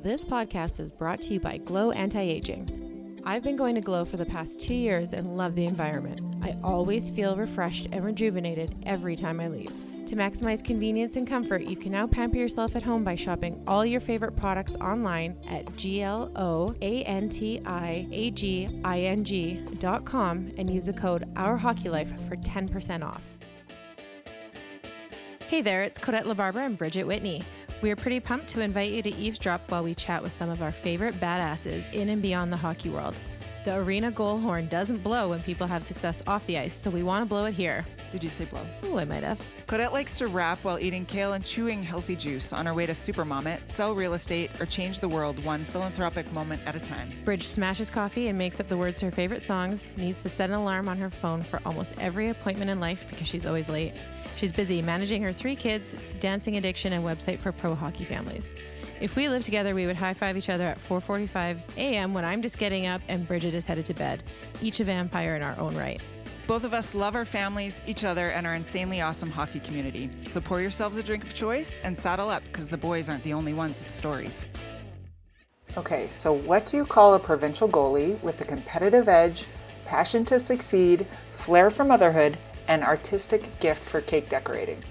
This podcast is brought to you by Glow Anti Aging. I've been going to Glow for the past two years and love the environment. I always feel refreshed and rejuvenated every time I leave. To maximize convenience and comfort, you can now pamper yourself at home by shopping all your favorite products online at gloantiaging.com and use the code OurHockeyLife for 10% off. Hey there, it's Codette LaBarbera and Bridget Whitney. We are pretty pumped to invite you to eavesdrop while we chat with some of our favorite badasses in and beyond the hockey world. The arena goal horn doesn't blow when people have success off the ice, so we want to blow it here. Did you say blow? Ooh, I might have. Codette likes to rap while eating kale and chewing healthy juice on her way to Supermom sell real estate, or change the world one philanthropic moment at a time. Bridge smashes coffee and makes up the words to her favorite songs, needs to set an alarm on her phone for almost every appointment in life because she's always late. She's busy managing her three kids, dancing addiction, and website for pro hockey families. If we lived together, we would high five each other at 4:45 a.m. when I'm just getting up and Bridget is headed to bed. Each a vampire in our own right. Both of us love our families, each other, and our insanely awesome hockey community. So pour yourselves a drink of choice and saddle up because the boys aren't the only ones with stories. Okay, so what do you call a provincial goalie with a competitive edge, passion to succeed, flair for motherhood, and artistic gift for cake decorating?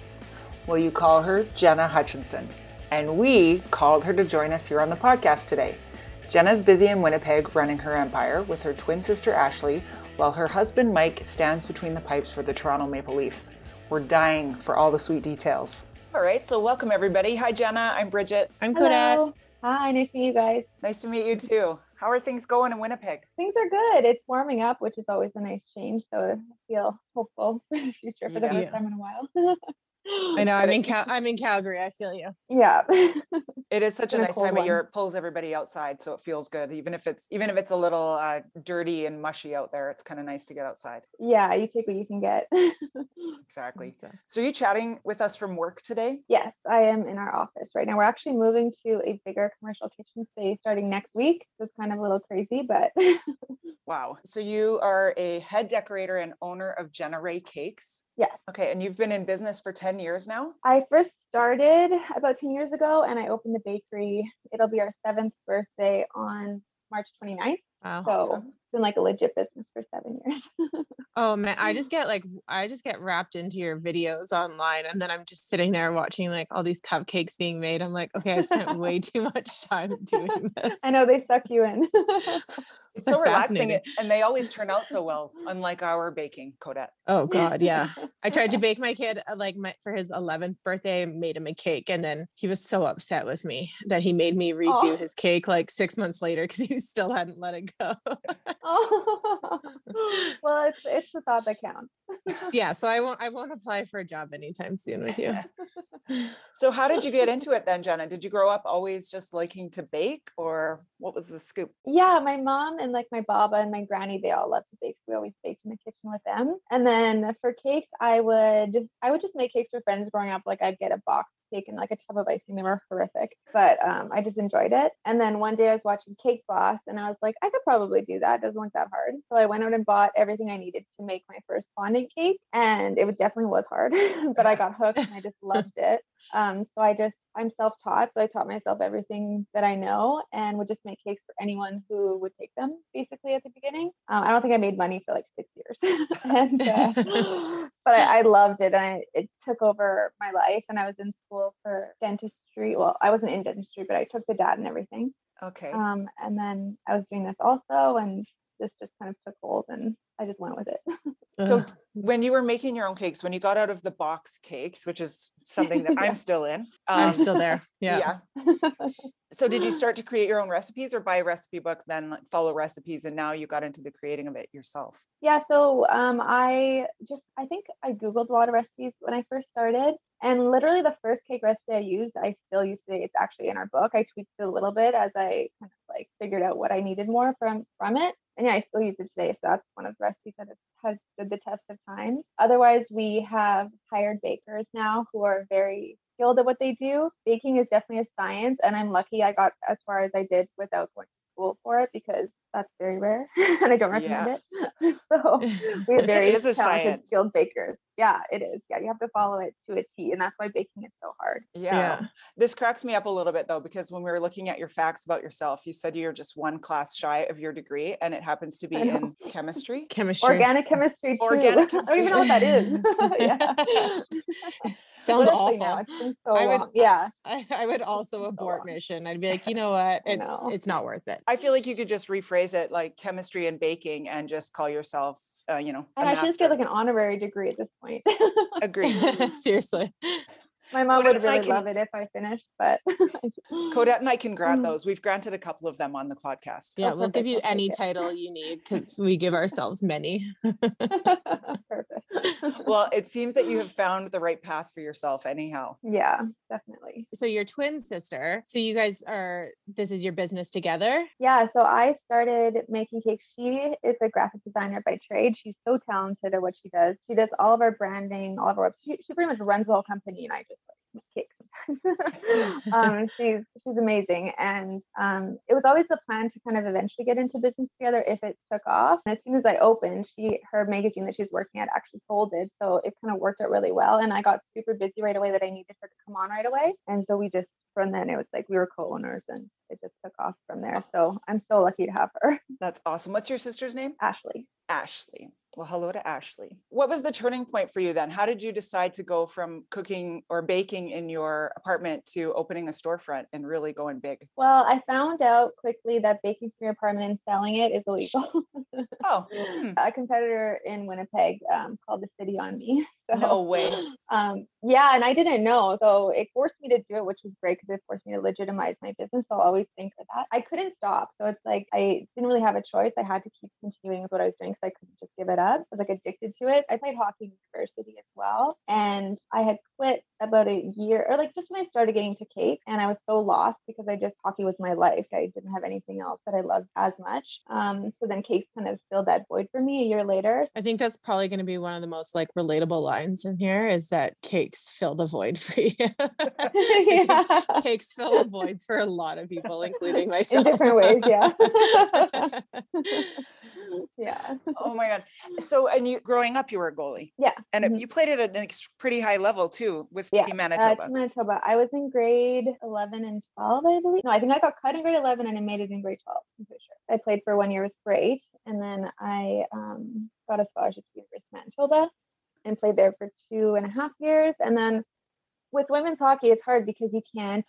Will you call her Jenna Hutchinson, and we called her to join us here on the podcast today. Jenna's busy in Winnipeg running her empire with her twin sister Ashley, while her husband Mike stands between the pipes for the Toronto Maple Leafs. We're dying for all the sweet details. All right, so welcome everybody. Hi, Jenna. I'm Bridget. I'm Codette. Hello. Hi, nice to meet you guys. Nice to meet you too. How are things going in Winnipeg? Things are good. It's warming up, which is always a nice change. So I feel hopeful for the future for the first time in a while. I know. I'm in Cal- I'm in Calgary. I feel you. yeah. It is such a been a nice cold time of year. It pulls everybody outside, so it feels good. Even if it's even if it's a little uh, dirty and mushy out there, it's kind of nice to get outside. yeah, you take what you can get. Exactly. So- So, are you chatting with us from work today? yes, I am in our office right now. We're actually moving to a bigger commercial kitchen space starting next week. So it's kind of a little crazy, but Wow. So you are a head decorator and owner of Jenna Rae Cakes. yes. Okay, and you've been in business for 10 years now? I first started about 10 years ago and I opened the bakery. It'll be our seventh birthday on March 29th. Wow. So Awesome. It's been like a legit business for seven years. Oh man, I just get like I just get wrapped into your videos online and then I'm just sitting there watching like all these cupcakes being made. I'm like, okay, I spent way too much time doing this. I know they suck you in. It's so relaxing and they always turn out so well, unlike our baking, Codette. Oh god, yeah. I tried to bake my kid uh, like my, for his 11th birthday, made him a cake and then he was so upset with me that he made me redo Aw. his cake like 6 months later cuz he still hadn't let it go. Oh. well, it's it's the thought that counts. yeah, so I won't I won't apply for a job anytime soon with you. So, how did you get into it then, Jenna? Did you grow up always just liking to bake, or what was the scoop? Yeah, my mom and like my baba and my granny, they all love to bake. So we always baked in the kitchen with them. And then for cakes, I would I would just make cakes for friends growing up. Like I'd get a box and like a tub of icing. They were horrific, but um, I just enjoyed it. And then one day I was watching Cake Boss, and I was like, I could probably do that. It doesn't look that hard. So I went out and bought everything I needed to make my first fondant cake, and it definitely was hard, but I got hooked and I just loved it. Um, so I just I'm self-taught, so I taught myself everything that I know and would just make cakes for anyone who would take them. Basically, at the beginning, um, I don't think I made money for like six years, and uh, but I, I loved it, and I, it took over my life. And I was in school for dentistry. Well, I wasn't in dentistry, but I took the DAT and everything. Okay. Um, and then I was doing this also, and this just kind of took hold, and I just went with it. So, when you were making your own cakes, when you got out of the box cakes, which is something that Yeah. I'm still in, I'm um, still there. Yeah. yeah. So, did you start to create your own recipes, or buy a recipe book, then like follow recipes, and now you got into the creating of it yourself? Yeah, so um, I just I think I googled a lot of recipes when I first started, and literally the first cake recipe I used, I still use today. It's actually in our book. I tweaked it a little bit as I kind of like figured out what I needed more from from it, and yeah, I still use it today. So that's one of the recipes that has, has stood the test of time. Otherwise, we have hired bakers now who are very skilled at what they do. Baking is definitely a science, and I'm lucky I got as far as I did without going to school for it because that's very rare, and I don't recommend it. so we have very talented, science. skilled bakers. Yeah, it is. Yeah, you have to follow it to a T, and that's why baking is so hard. Yeah. Yeah. This cracks me up a little bit though, because when we were looking at your facts about yourself, you said you're just one class shy of your degree and it happens to be in chemistry. Chemistry. Organic chemistry too. Organic I don't even know what that is. yeah. Sounds Honestly, awful. now, It's been so I would- long. Yeah. I, I would also abort mission. I'd be like, you know what? It's know. it's not worth it. I feel like you could just rephrase it like chemistry and baking and just call yourself, uh, you know, And I should just get like an honorary degree at this point. Agreed. Seriously. My mom Coda would really can- love it if I finished, but Codette and I can grant Mm. those. We've granted a couple of them on the podcast. Yeah, Oh, we'll give you any title you need because we give ourselves many. Perfect. Well, it seems that you have found the right path for yourself anyhow. yeah, definitely. So your twin sister. So you guys are this is your business together. Yeah, so I started making cakes. She is a graphic designer by trade. She's so talented at what she does. She does all of our branding, all of our she, she pretty much runs the whole company and I just make sometimes. um, she's she's amazing. And um, it was always the plan to kind of eventually get into business together if it took off. And as soon as I opened, she her magazine that she's working at actually folded. So it kind of worked out really well. And I got super busy right away that I needed her to come on right away. And so we just from then it was like we were co-owners and it just took off from there. So I'm so lucky to have her, That's awesome. What's your sister's name? Ashley. Ashley. Well, hello to Ashley. What was the turning point for you then? How did you decide to go from cooking or baking in your apartment to opening a storefront and really going big? Well, I found out quickly that baking from your apartment and selling it is illegal. Oh, hmm, a competitor in Winnipeg um, called the city on me. So, no way. Um, yeah, and I didn't know, so it forced me to do it, which was great because it forced me to legitimize my business. So I'll always think of that. I couldn't stop, so it's like I didn't really have a choice. I had to keep continuing with what I was doing, so I couldn't just give it up. I was like addicted to it. I played hockey in university as well, and I had quit about a year or like just when I started getting to kate and I was so lost because I just hockey was my life. I didn't have anything else that I loved as much. Um, so then kate kind of filled that void for me a year later. I think that's probably going to be one of the most like relatable lines in here is that cakes fill the void for you. I think yeah. cakes fill the voids for a lot of people, including myself. in different ways yeah yeah Oh my God. So, and you growing up, you were a goalie yeah and it- mhm. you played at a pretty high level too with Yeah, Team uh, Manitoba. Team Manitoba. I was in grade 11 and 12, I believe. No, I think I got cut in grade 11 and I made it in grade 12. I'm pretty sure. I played for one year, with was great. And then I um, got a scholarship to University of Manitoba and played there for two and a half years. And then with women's hockey, it's hard because you can't.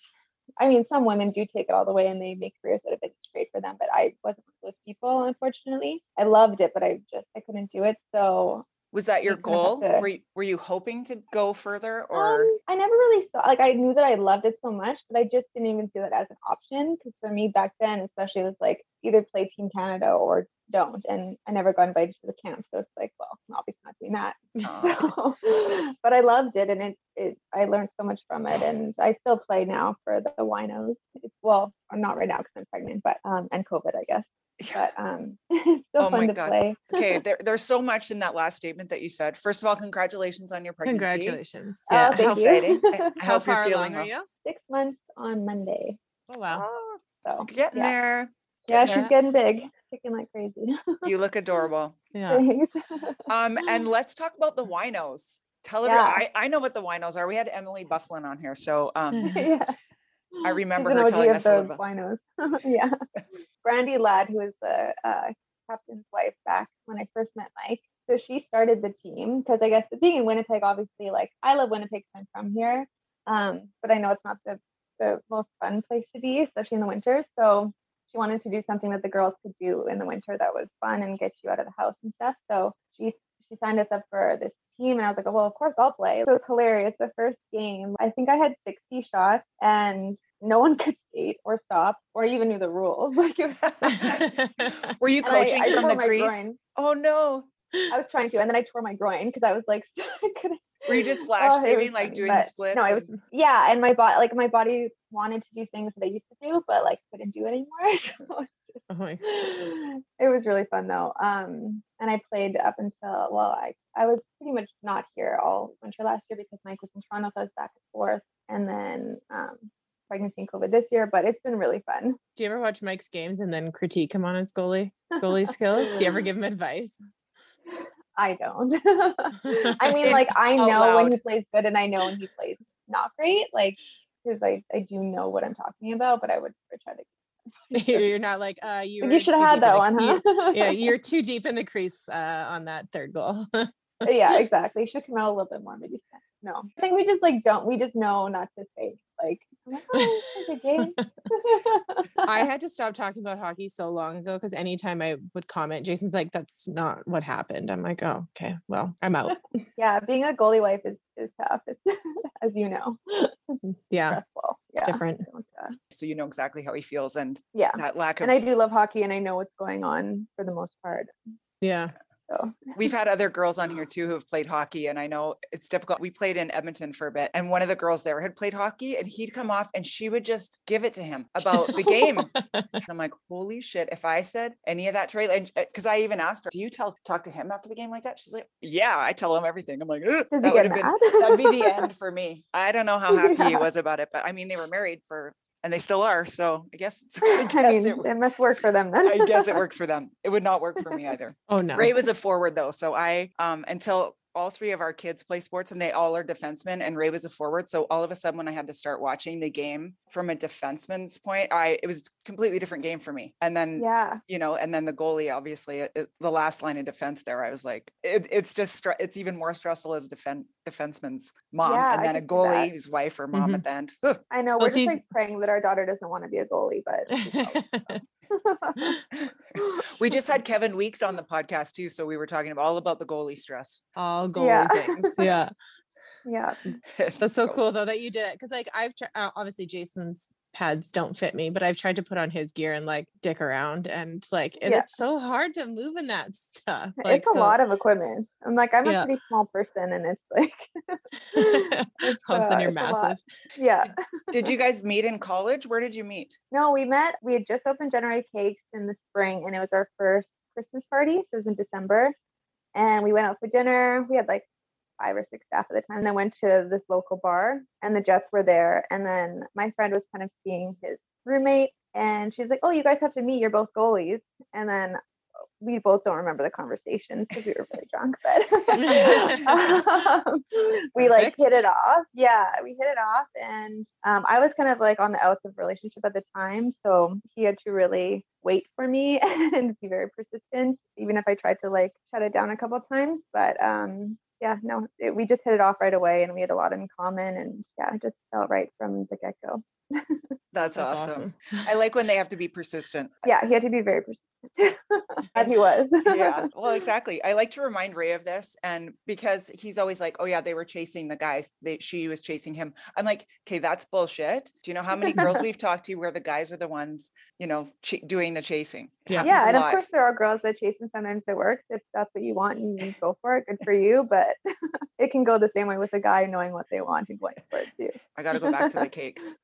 I mean, some women do take it all the way and they make careers that have been great for them, but I wasn't one of those people, unfortunately. I loved it, but I just I couldn't do it. So Was that your you kind of have goal? to- Were you, were you hoping to go further or? um, I never really saw like I knew that I loved it so much, but I just didn't even see that as an option because for me back then, especially, it was like either play Team Canada or don't, and I never got invited to the camp, so it's like, well, I'm obviously not doing that. Aw. So, but I loved it, and it, it I learned so much from it, and I still play now for the Winos. It's, well, I'm not right now because I'm pregnant, but um, and COVID, I guess. Yeah. But um, it's still Oh my fun to God. play. okay, there, there's so much in that last statement that you said. First of all, congratulations on your pregnancy. Congratulations. Oh, Yeah. thank how, you. Exciting. I, I how hope you're far feeling along are you? Six months on Monday, Oh wow. Oh, so getting yeah. there. Yeah, getting she's getting big, kicking like crazy. You look adorable. Yeah. Thanks. Um, and let's talk about the winos. Tell everyone. Yeah. I, I know what the winos are. We had Emily Bufflin on here, so um, yeah. I remember her telling us a the little bit. winos. yeah. Brandy Ladd, who was the uh, captain's wife back when I first met Mike. So she started the team because I guess being in Winnipeg, obviously, like I love Winnipeg, so I'm from here. Um, but I know it's not the the most fun place to be, especially in the winters. So she wanted to do something that the girls could do in the winter that was fun and get you out of the house and stuff. So she she signed us up for this team, and I was like, oh, well, of course I'll play. So it was hilarious. The first game, I think I had 60 shots, and no one could skate or stop or even knew the rules. Like was, Were you and I- coaching I from the crease? groin. Oh no! I was trying to, and then I tore my groin because I was like, I couldn't. Were you just flash Oh, saving, like funny, doing the splits? No, I was and- yeah, and my body, like my body, wanted to do things that I used to do, but like couldn't do anymore. So just- Oh it was really fun though. Um, and I played up until well, I I was pretty much not here all winter last year because Mike was in Toronto, so I was back and forth, and then um, pregnancy and COVID this year. But it's been really fun. Do you ever watch Mike's games and then critique him on his goalie goalie skills? Do you ever give him advice? I don't. I mean, like I know when he plays good and I know when he plays not great, like because I, I do know what I'm talking about, but I would try to. You're not like uh you. You should have had that one, you- huh? yeah, you're too deep in the crease uh, on that third goal. yeah, exactly. Should come out a little bit more, maybe. No, I think we just like don't. We just know not to say like. I'm oh, a game. I had to stop talking about hockey so long ago because anytime I would comment, Jason's like, "That's not what happened." I'm like, "Oh, okay. Well, I'm out." yeah, being a goalie wife is is tough. It's as you know, Yeah, stressful. it's yeah, different. uh, So you know exactly how he feels and yeah, that lack of and I do love hockey, and I know what's going on for the most part. Yeah. So We've had other girls on here too who have played hockey, and I know it's difficult. We played in Edmonton for a bit, and one of the girls there had played hockey, and he'd come off and she would just give it to him about the game. I'm like, holy shit! If I said any of that to Ray, because uh, I even asked her, do you tell talk to him after the game like that? She's like, yeah, I tell him everything. I'm like, that would have been that'd be the end for me. I don't know how happy he was about it, but I mean, they were married for, and they still are. So I guess, it's, I guess, I mean, it, it must work for them then. I guess it worked for them. It would not work for me either. Oh no. Ray was a forward though, so I um until all three of our kids play sports and they all are defensemen and Ray was a forward. So all of a sudden when I had to start watching the game from a defenseman's point, I it was a completely different game for me. And then yeah, you know, and then the goalie, obviously, it, it- the last line of defense there, I was like, it, it's just, stre- it's even more stressful as defense defenseman's mom, Yeah, and then a can goalie, his wife or mom Mhm. at the end. I know. We're it's just easy- like praying that our daughter doesn't want to be a goalie, but she's always- we just had Kevin Weeks on the podcast too, so we were talking about all about the goalie stress. All goalie Yeah. things. Yeah. yeah, That's so cool though that you did it. Cause like I've tried, uh, obviously Jason's pads don't fit me, but I've tried to put on his gear and like dick around and like, and Yeah. it's so hard to move in that stuff. Like, it's a lot of equipment. I'm like, I'm Yeah. a pretty small person, and it's like, it's, All of a sudden uh, you're it's a massive. Yeah. Did you guys meet in college? Where did you meet? No, we met. We had just opened Jenna Rae Cakes in the spring, and it was our first Christmas party. So it was in December, and we went out for dinner. We had like five or six staff at the time. Then went to this local bar, and the Jets were there. And then my friend was kind of seeing his roommate, and she's like, "Oh, you guys have to meet. You're both goalies." And then we both don't remember the conversations because we were really drunk, but um, we like hit it off. Yeah, we hit it off, and um, I was kind of like on the outs of relationship at the time, so he had to really wait for me and be very persistent, even if I tried to like shut it down a couple times. But um, yeah, no, it, we just hit it off right away, and we had a lot in common, and yeah, it just felt right from the get go. That's, That's awesome. I like when they have to be persistent. Yeah, he had to be very persistent, and he was. yeah, well, exactly. I like to remind Ray of this, and because he's always like, "Oh yeah, they were chasing the guys. They, she was chasing him." I'm like, "Okay, that's bullshit." Do you know how many girls we've talked to where the guys are the ones, you know, ch- doing the chasing? It Yeah. yeah and of course there are girls that chase and sometimes it works if that's what you want and you go for it good for you but it can go the same way with a guy knowing what they want and going for it too I got to go back to the cakes.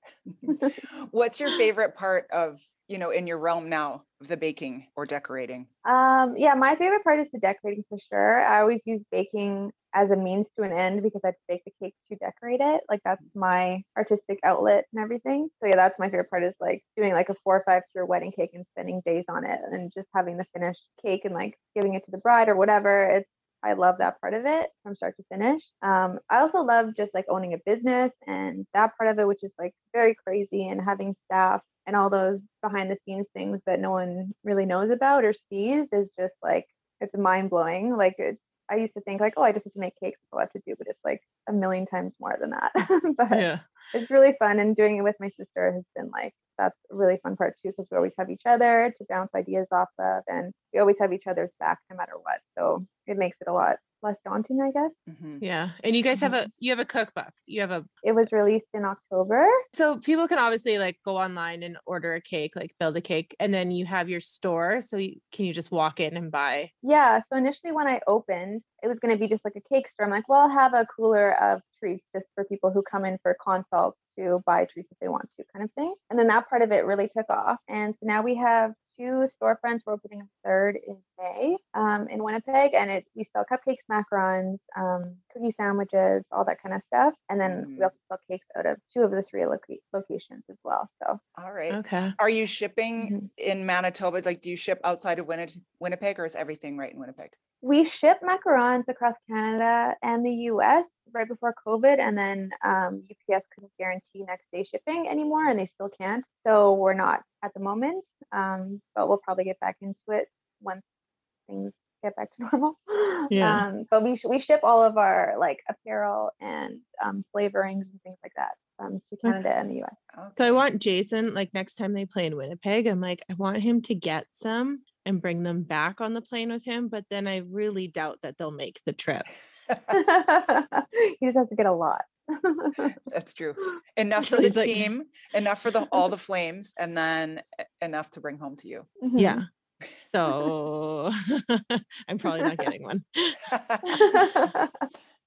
What's your favorite part of, you know, in your realm now the baking or decorating? um yeah my favorite part is the decorating for sure i always use baking as a means to an end because i bake the cake to decorate it like that's my artistic outlet and everything so yeah that's my favorite part is like doing like a four or five tier wedding cake and spending days on it and just having the finished cake and like giving it to the bride or whatever it's I love that part of it from start to finish. Um, I also love just like owning a business and that part of it, which is like very crazy and having staff and all those behind the scenes things that no one really knows about or sees is just like it's mind blowing. Like it's I used to think like, oh, I just have to make cakes, that's all I have to do, but it's like a million times more than that. but Yeah. it's really fun and doing it with my sister has been like that's a really fun part too because we always have each other to bounce ideas off of and we always have each other's back no matter what so it makes it a lot less daunting i guess Mhm. Yeah. And you guys have a you have a cookbook. You have a it was released in october so people can obviously like go online and order a cake, like build a cake, and then you have your store. So you, can you just walk in and buy? yeah so initially when i opened it was going to be just like a cake store i'm like well i'll have a cooler of treats just for people who come in for consults to buy treats if they want to kind of thing and then that part of it really took off and so now we have two storefronts we're opening a third in may um, in winnipeg and it we sell cupcakes macarons um, cookie sandwiches all that kind of stuff and then Mm. we also sell cakes out of two of the three loca- locations as well so All right. Okay. Are you shipping Mhm. in Manitoba? Like, do you ship outside of Winni- Winnipeg or is everything right in Winnipeg? We ship macarons across Canada and the US right before COVID, and then um, UPS couldn't guarantee next day shipping anymore, and they still can't. So we're not at the moment, um, but we'll probably get back into it once things get back to normal. Yeah. Um, but we we ship all of our like apparel and um, flavorings and things like that um, to Canada and the US. So I want Jason, like next time they play in Winnipeg, I'm like, I want him to get some and bring them back on the plane with him. But then I really doubt that they'll make the trip. he just has to get a lot. That's true. Enough for the like- team, enough for the all the flames, and then enough to bring home to you. Mhm. Yeah. So I'm probably not getting one.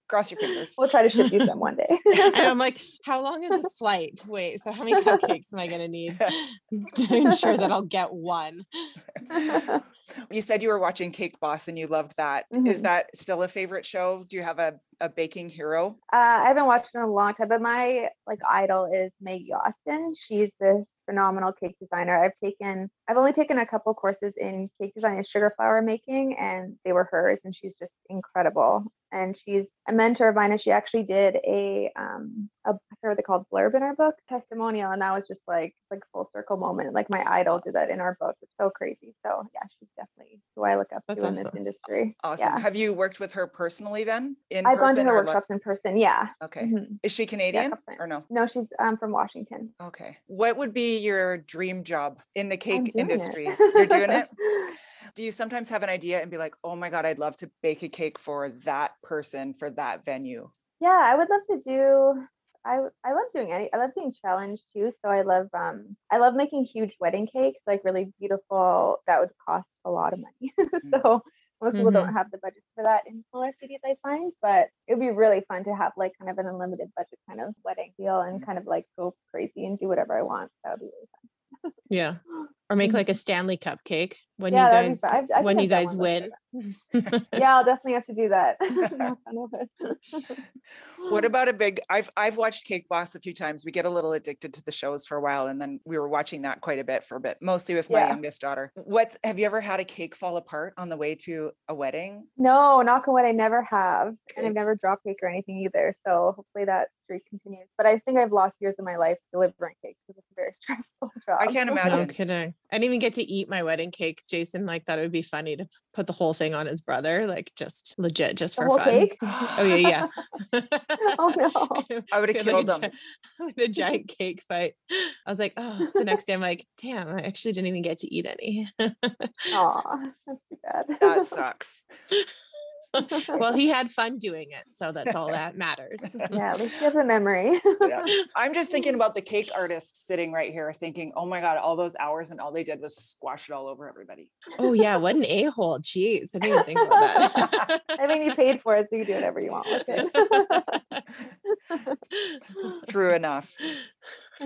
Cross your fingers. we'll try to ship you some one day. And I'm like, how long is this flight? Wait, so how many cupcakes am I going to need to ensure that I'll get one? You said you were watching Cake Boss and you loved that. Is Mhm. that still a favorite show? Do you have a, a baking hero? Uh, I haven't watched it in a long time, but my like idol is Maggie Austin. She's this phenomenal cake designer. I've taken, I've only taken a couple courses in cake design and sugar flower making, and they were hers, and she's just incredible. And she's a mentor of mine, and she actually did a, um, a I forget what they called blurb in our book, testimonial, and that was just like like full circle moment. Like my idol did that in our book. It's so crazy. So yeah, she's definitely who I look up That's to in this industry. Awesome. Yeah. Have you worked with her personally then? In I've gone to her workshops in person. Yeah. Okay. Mhm. Is she Canadian times. or no? No, she's um, from Washington. Okay. What would be your dream job in the cake industry? You're doing it? Do you sometimes have an idea and be like, oh my God, I'd love to bake a cake for that person for that venue? yeah, I would love to do. I I love doing any. I love being challenged too. So I love um I love making huge wedding cakes, like really beautiful. That would cost a lot of money. Mm. so most people don't mm-hmm. have the budgets for that in smaller cities. I find, but it would be really fun to have like kind of an unlimited budget kind of wedding deal and mm. kind of like go crazy and do whatever I want. That would be really fun. Yeah. Or make Mhm. like a Stanley Cupcake when Yeah, you that'd be guys fun. I've- I when you guys win. yeah, I'll definitely have to do that. Knock on wood. What about a big? I've I've watched Cake Boss a few times. We get a little addicted to the shows for a while, and then we were watching that quite a bit for a bit, mostly with my Yeah. youngest daughter. What's have you ever had a cake fall apart on the way to a wedding? No, knock on wood, I never have. And I've never drop cake or anything either. So hopefully that streak continues. But I think I've lost years of my life delivering cakes because it's a very stressful job. I can't imagine. No imagine. kidding. I didn't even get to eat my wedding cake. Jason like thought it would be funny to put the whole thing on his brother, like just legit, just The for whole fun. cake? Oh yeah, yeah. oh no. I would have killed like, them. a, gi- a giant cake fight. I was like, oh, the next day I'm like, damn, I actually didn't even get to eat any. Aw, that's too bad. That sucks. well, he had fun doing it, so that's all that matters. yeah, at least you have the memory. Yeah. I'm just thinking about the cake artist sitting right here, thinking, "Oh my god, all those hours and all they did was squash it all over everybody." oh yeah, what an a hole. Jeez, I didn't even think about that. I mean, you paid for it, so you can do whatever you want with it. True enough.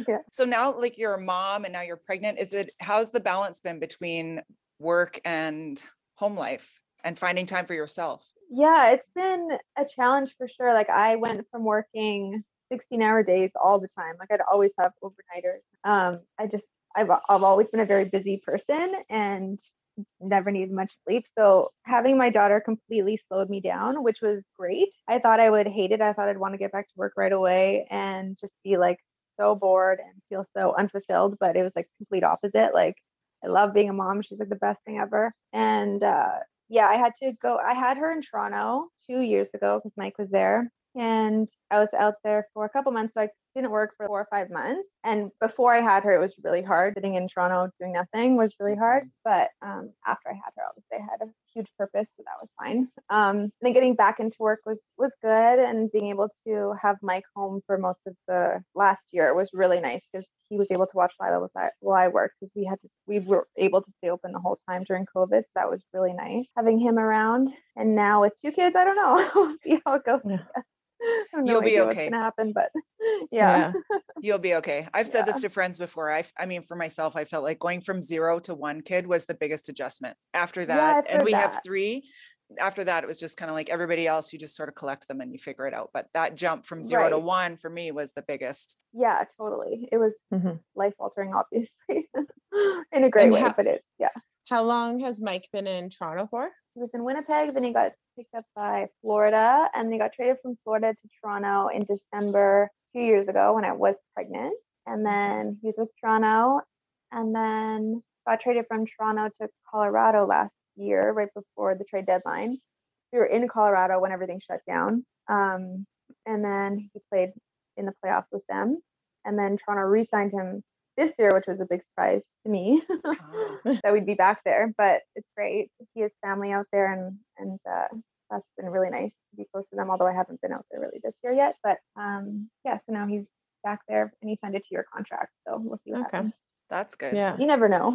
yeah. So now, like you're a mom and now you're pregnant. Is it how's the balance been between work and home life and finding time for yourself? Yeah, it's been a challenge for sure. Like I went from working 16 hour days all the time. Like I'd always have overnighters. Um, I just I've I've always been a very busy person and never needed much sleep. So having my daughter completely slowed me down, which was great. I thought I would hate it. I thought I'd want to get back to work right away and just be like so bored and feel so unfulfilled. But it was like complete opposite. Like I love being a mom. She's like the best thing ever. And uh, yeah, I had to go. I had her in Toronto two years ago because Mike was there. And I was out there for a couple months. So I didn't work for four or five months. And before I had her, it was really hard. Sitting in Toronto doing nothing was really hard. But um, after I had her, obviously I had a huge purpose, so that was fine. Um, then getting back into work was was good, and being able to have Mike home for most of the last year was really nice because he was able to watch Lila while I, while worked because we had to we were able to stay open the whole time during COVID. So that was really nice having him around. And now with two kids, I don't know. we'll see how it goes. Yeah. No You'll be okay. What's gonna happen, but yeah. You'll be okay. I've said Yeah. this to friends before. I, I mean, for myself, I felt like going from zero to one kid was the biggest adjustment. After that, I've and heard we have three. After that, it was just kind of like everybody else. You just sort of collect them and you figure it out. But that jump from zero to one for me was the biggest. Yeah, totally. It was Mhm. life altering, obviously, in a great And way. how- but it, yeah, How long has Mike been in Toronto for? he was in Winnipeg, then he got picked up by Florida, and he got traded from Florida to Toronto in December two years ago when I was pregnant. And then he's with Toronto, and then got traded from Toronto to Colorado last year, right before the trade deadline. So we were in Colorado when everything shut down. Um, and then he played in the playoffs with them. And then Toronto re signed him this year, which was a big surprise to me Oh, that we'd be back there. But it's great to see his family out there, and and uh, that's been really nice to be close to them. Although I haven't been out there really this year yet, but um, yeah. So now he's back there, and he signed a two-year contract. So we'll see what Okay. happens. That's good. Yeah. You never know.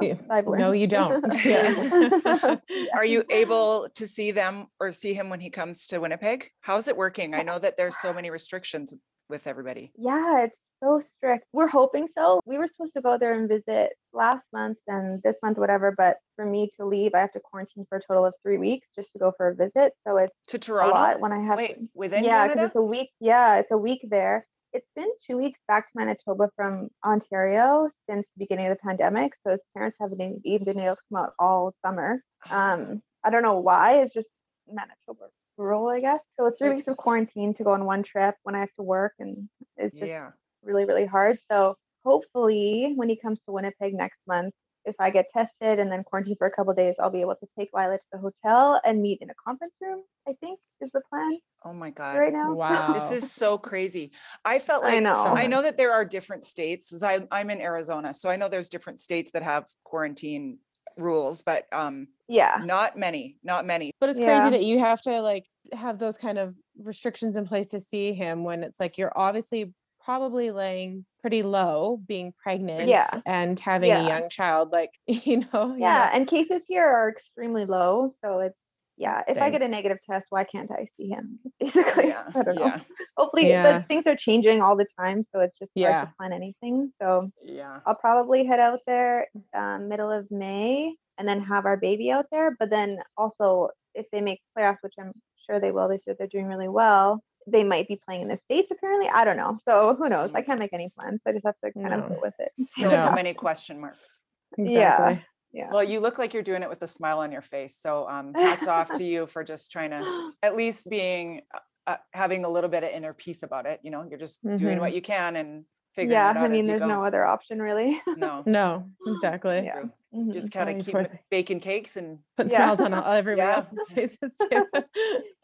Yeah. No, you don't. Yeah. Are you able to see them or see him when he comes to Winnipeg? How's it working? I know that there's so many restrictions with everybody. Yeah, it's so strict. We're hoping so. We were supposed to go there and visit last month and this month, whatever. But for me to leave, I have to quarantine for a total of three weeks just to go for a visit. So it's To a lot when I have Wait, to. within yeah, because Canada? it's a week. Yeah, it's a week there. It's been two weeks back to Manitoba from Ontario since the beginning of the pandemic. So his parents haven't even- been able to come out all summer. Um, I don't know why. It's just Manitoba rule, I guess. So it's three weeks of quarantine to go on one trip when I have to work, and it's just yeah. really, really hard. So hopefully, when he comes to Winnipeg next month, if I get tested and then quarantine for a couple days, I'll be able to take Violet to the hotel and meet in a conference room. I think is the plan Oh my God. right now. Wow. This is so crazy. I felt I like know. I know that there are different states. I, I'm in Arizona, so I know there's different states that have quarantine rules, but um, yeah, not many, not many. But it's Yeah. crazy that you have to like have those kind of restrictions in place to see him when it's like you're obviously probably laying pretty low being pregnant Yeah. and having a young child like you know yeah, and cases here are extremely low. So it's yeah. That If I get a negative test, why can't I see him? Basically, Yeah, I don't know. yeah, Hopefully, Yeah. but things are changing all the time, so it's just hard Yeah. to plan anything. So yeah. I'll probably head out there um, middle of May and then have our baby out there. But then also, if they make playoffs, which I'm sure they will this year, they're doing really well. They might be playing in the states. Apparently, I don't know. So who knows? I can't make any plans. I just have to kind No. of go with it. and see so many question marks. exactly Yeah. Well, you look like you're doing it with a smile on your face. So um, hats off to you for just trying to at least being uh, uh, having a little bit of inner peace about it. You know, you're just doing Mhm. what you can and figuring yeah. it out I mean, as you there's go. no other option really. no, no exactly yeah. true. Mhm. just kind Well, of of keep baking cakes and put Yeah. smiles on all- everybody Yeah. else's faces too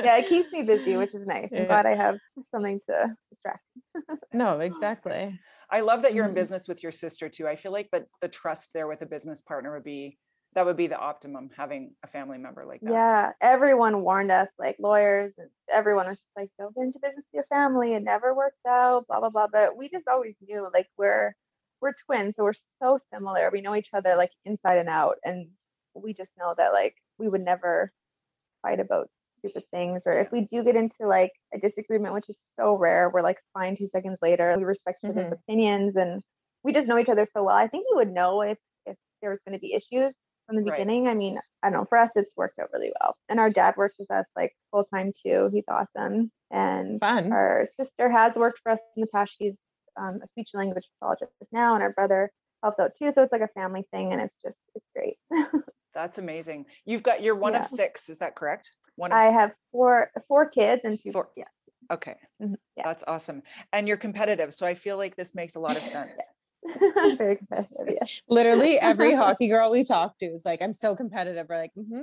yeah, it keeps me busy, which is nice. I'm glad I have something to distract. no exactly I love that you're in Mhm. business with your sister too. I feel like that the trust there with a business partner would be that would be the optimum having a family member like that. Yeah, everyone warned us, like lawyers, and everyone was just like, "Don't get into business with your family; it never works out." Blah blah blah. But we just always knew, like, we're we're twins, so we're so similar. We know each other like inside and out, and we just know that like we would never fight about stupid things, or if we do get into like a disagreement, which is so rare, we're like fine two seconds later. We respect each other's Mhm. opinions, and we just know each other so well. I think you would know if if there was going to be issues from the Right. beginning. I mean, I don't know. For us, it's worked out really well. And our dad works with us like full time too. He's awesome. And Fun. our sister has worked for us in the past. She's um, a speech and language pathologist now, and our brother helps out too. So it's like a family thing, and it's just it's great. That's amazing. You've got you're one of six, is that correct? One of I have four four kids and two. Four. Yeah. Okay. Mhm, yeah. That's awesome. And you're competitive. So I feel like this makes a lot of sense. Very competitive. Yeah. literally every hockey girl we talk to is like i'm so competitive we're like mm-hmm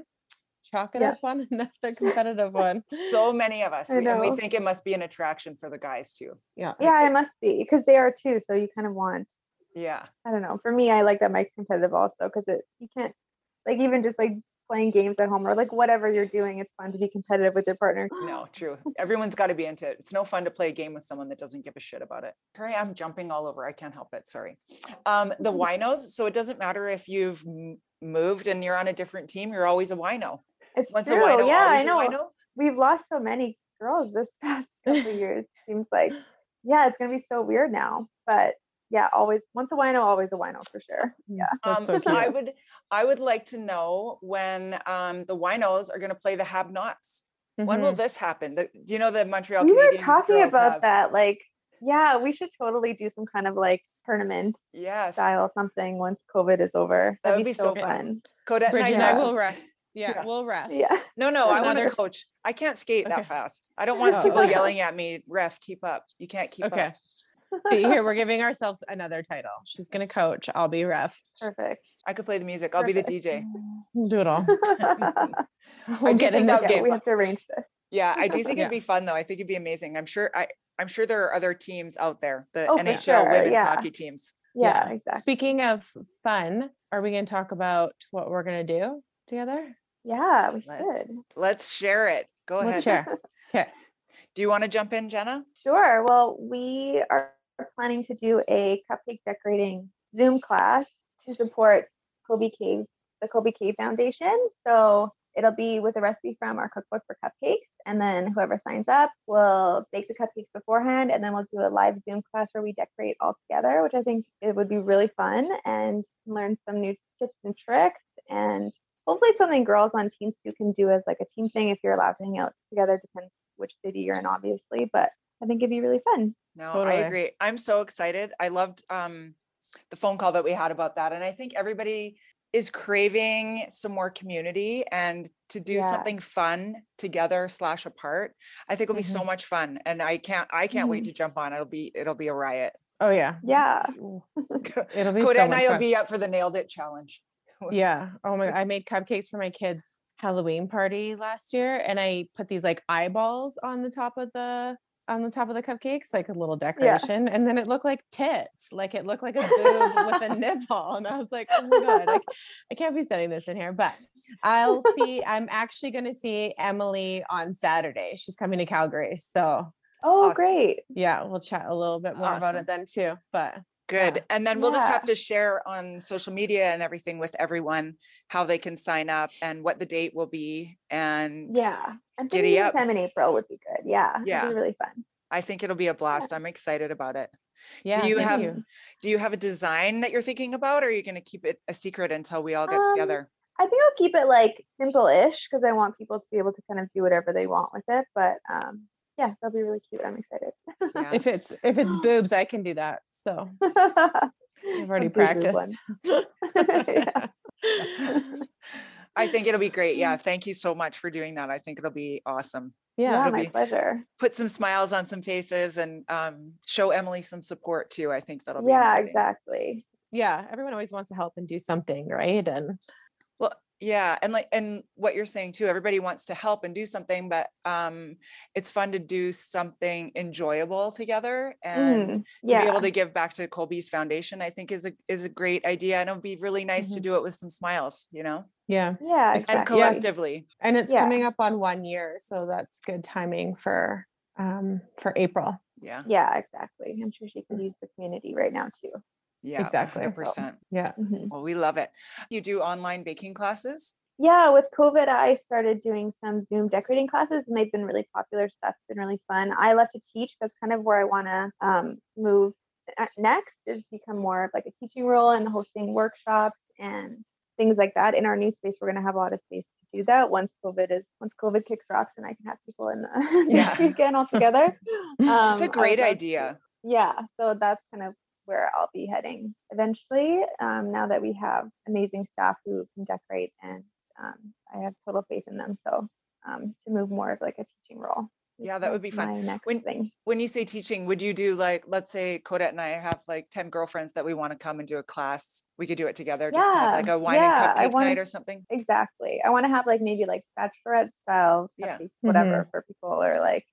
chalk it Yeah. up on another competitive one So many of us. We- and we think it must be an attraction for the guys too. yeah Yeah, it must be because they are too. So you kind of want Yeah. I don't know. For me, I like that Mike's competitive also because it you can't like even just like playing games at home or like whatever you're doing, it's fun to be competitive with your partner. No, true. Everyone's got to be into it. It's no fun to play a game with someone that doesn't give a shit about it. Sorry, I'm jumping all over. I can't help it. Sorry. Um, the winos. So it doesn't matter if you've moved and you're on a different team. You're always a wino. It's Once true. a wino, yeah, I always a know. We've lost so many girls this past couple years. Seems like yeah, it's gonna be so weird now. But yeah, always once a wino, always a wino for sure. Yeah. that's Um, so cute I would, I would like to know when um, the winos are going to play the Have-Nots. When will Mhm. this happen? The, do you know the Montreal we were talking about have- that. Like, yeah, we should totally do some kind of like tournament Yes. style something once COVID is over. That That'd be, be so so fun. Codette Bridget and and I I will ref Yeah, Yeah. we'll ref. Yeah. No, no, I want to coach. I can't skate Okay. that fast. I don't want Oh, people okay. yelling at me, ref, keep up. You can't keep Okay. up. See, here we're giving ourselves another title. She's gonna coach. I'll be ref. Perfect. I could play the music. I'll be the DJ. Mm, do it all. I We'll do get in think this that'd yeah, we have to arrange this. Yeah, I do think Yeah. it'd be fun though. I think it'd be amazing. I'm sure I I'm sure there are other teams out there, the Oh, NHL sure, women's yeah. hockey teams. Yeah, exactly. Speaking of fun, are we gonna talk about what we're gonna do together? Yeah, we Let's should. let's share it. Go ahead. Let's share. Okay. Do you want to jump in, Jenna? Sure. Well, we are planning to do a cupcake decorating Zoom class to support Colby Cave, the Colby Cave Foundation. So it'll be with a recipe from our cookbook for cupcakes. And then whoever signs up will bake the cupcakes beforehand. And then we'll do a live Zoom class where we decorate all together, which I think it would be really fun and learn some new tips and tricks. And hopefully something girls on teams too can do as like a team thing if you're allowed to hang out together. Depends which city you're in, obviously. But I think it'd be really fun. No, Totally. I agree. I'm so excited. I loved um the phone call that we had about that. And I think everybody is craving some more community and to do Yeah. something fun together slash apart. I think it'll be so much fun. And I can't I can't wait Mhm. to jump on. It'll be it'll be a riot. Oh yeah. Yeah. It'll be Coda so and I'll fun. be up for the nailed it challenge. Yeah. Oh my! I made cupcakes for my kids' Halloween party last year, and I put these like eyeballs on the top of the on the top of the cupcakes, like a little decoration, and then it looked like tits, like it looked like a boob with a nipple, and I was like, oh my god, I, I can't be sending this in here, but I'll see. I'm actually going to see Emily on Saturday. She's coming to Calgary, so Oh, Awesome. great. yeah, we'll chat a little bit more about it then too. But Good. Yeah. And then we'll just have to share on social media and everything with everyone how they can sign up and what the date will be. And Yeah. I'm Giddy thinking up. sometime in April would be good. Yeah. It'd Yeah. be really fun. I think it'll be a blast. I'm excited about it. yeah, do you have- you. Do you have a design that you're thinking about, or are you going to keep it a secret until we all get Um, together? I think I'll keep it like simple-ish because I want people to be able to kind of do whatever they want with it. But um, yeah, that'll be really cute. I'm excited. Yeah. If it's if it's boobs, I can do that. So I've already Let's do a boob practiced. I think it'll be great. Yeah. Thank you so much for doing that. I think it'll be awesome. Yeah. yeah, it'll my be- pleasure. Put some smiles on some faces and um, show Emily some support too. I think that'll be Yeah, amazing. exactly. yeah everyone always wants to help and do something right and Well, yeah, and like and what you're saying too, everybody wants to help and do something, but um it's fun to do something enjoyable together and Mm, to be able to give back to Colby's foundation, I think is a is a great idea. And it would be really nice to Mhm. do it with some smiles, you know, yeah yeah, Just- and exactly. Yes. collectively. and it's Yeah. coming up on one year so that's good timing for um for april Yeah. Yeah, exactly. I'm sure she can use the community right now too. Yeah. Exactly. 100%. yeah Mhm. Well, we love it. You do online baking classes? Yeah, with COVID, I started doing some Zoom decorating classes, and they've been really popular. So that's been really fun. I love to teach. That's kind of where I want to um, move next. Is become more of like a teaching role and hosting workshops and things like that. In our new space, we're going to have a lot of space to do that once COVID is once COVID kicks rocks, and I can have people in the Yeah. again all together. It's Um, a I would great love to- idea. yeah so that's kind of where i'll be heading eventually um, now that we have amazing staff who can decorate and um, i have total faith in them so um, to move more of like a teaching role Yeah, that would be fun. my next When- thing When you say teaching, would you do like, let's say Codette and I have like 10 girlfriends that we want to come and do a class. We could do it together, just kind of like a wine yeah, and I cupcake wanna- night or something. exactly i want to have like maybe like bachelorette style Yeah. cupcakes whatever for people or like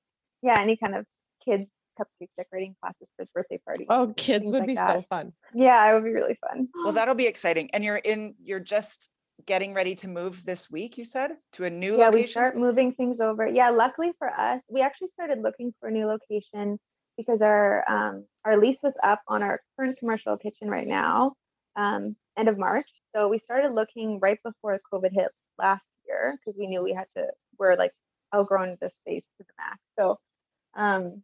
yeah any kind of kids cupcake decorating classes for birthday parties oh kids would like be that. so fun yeah it would be really fun Well, that'll be exciting. And you're in, you're just getting ready to move this week, you said, to a new yeah, we start moving things over. Yeah, luckily for us, we actually started looking for a new location because our um, our lease was up on our current commercial kitchen right now, um, end of March. So we started looking right before COVID hit last year because we knew we had to. We're like outgrowing this space to the max. So um,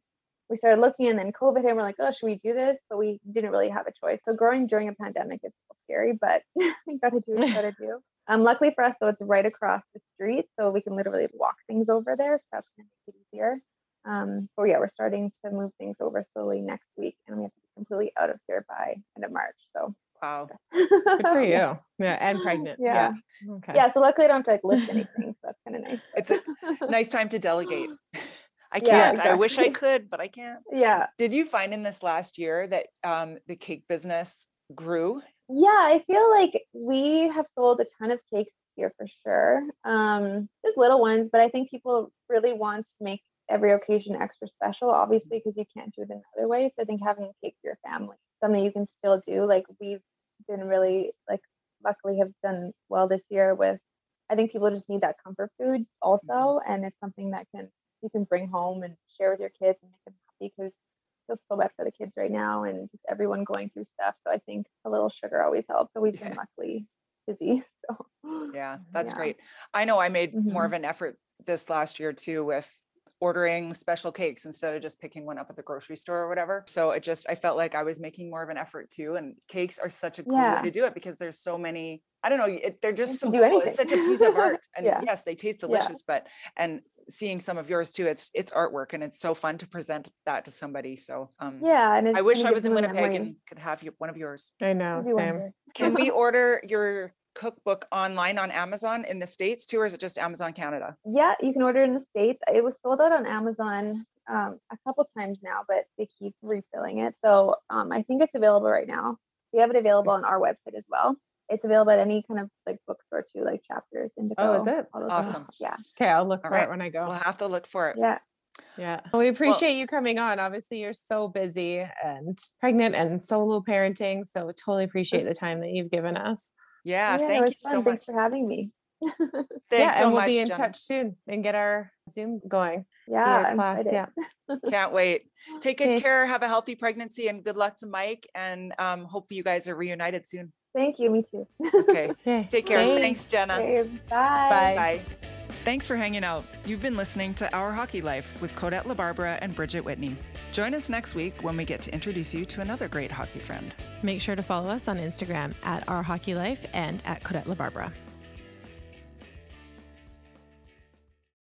we started looking, and then COVID hit. And we're like, oh, should we do this? But we didn't really have a choice. So growing during a pandemic is a little scary, but we got to do what we got to do. Um, luckily for us, though, it's right across the street, so we can literally walk things over there. So that's going to make it easier. Um, but yeah, we're starting to move things over slowly next week, and we have to be completely out of here by end of March. So Wow. Good for you. Yeah, and pregnant. Yeah. Yeah. Okay. Yeah. So luckily I don't have to like lift anything. So that's kind of nice. It's a nice time to delegate. I can't. I wish I could, but I can't. Yeah. Did you find in this last year that um, the cake business grew? Yeah, I feel like we have sold a ton of cakes this year for sure. Um, just little ones, but I think people really want to make every occasion extra special, obviously, because you can't do it in other ways. So I think having a cake for your family, something you can still do. Like we've been really like luckily have done well this year with I think people just need that comfort food also. And it's something that can you can bring home and share with your kids and make them happy because it feels so bad for the kids right now and just everyone going through stuff. So I think a little sugar always helps. So we've been Yeah. luckily busy. So Yeah, that's Yeah. great. I know I made more Mhm. of an effort this last year too with ordering special cakes instead of just picking one up at the grocery store or whatever. So it just I felt like I was making more of an effort too. And cakes are such a cool way to do it because there's so many. I don't know. It, they're just so cool. It's such a piece of art. And Yeah. yes, they taste Yeah. delicious. But and seeing some of yours too, it's it's artwork and it's so fun to present that to somebody. So um, yeah, and it's I wish I was in Winnipeg memory. and could have you, one of yours. I know. I do Same. Can we order your cookbook online on Amazon in the States too, or is it just Amazon Canada? Yeah, you can order in the States. It was sold out on Amazon um, a couple times now, but they keep refilling it. So um, I think it's available right now. We have it available on our website as well. It's available at any kind of like bookstore too, like chapters, Indigo. Oh, is it? Awesome. things. Yeah. Okay, I'll look All for it right. when I go. We'll have to look for it. Yeah. Yeah. Well, we appreciate you coming on. Obviously, you're so busy and pregnant and solo parenting. So totally appreciate the time that you've given us. Yeah, it thank was you so much. Thanks for having me. Thanks yeah, so and we'll much, be in Jenna. touch soon and get our Zoom going. Yeah, class. Yeah. Can't wait. Take good Okay. care. Have a healthy pregnancy and good luck to Mike. And um, hope you guys are reunited soon. Thank you. Me too. Okay. Okay. Take care. Thanks, Jenna. Okay, bye. Bye. Bye. Thanks for hanging out. You've been listening to Our Hockey Life with Kodette LaBarbera and Bridget Whitney. Join us next week when we get to introduce you to another great hockey friend. Make sure to follow us on Instagram at Our Hockey Life and at Kodette LaBarbera.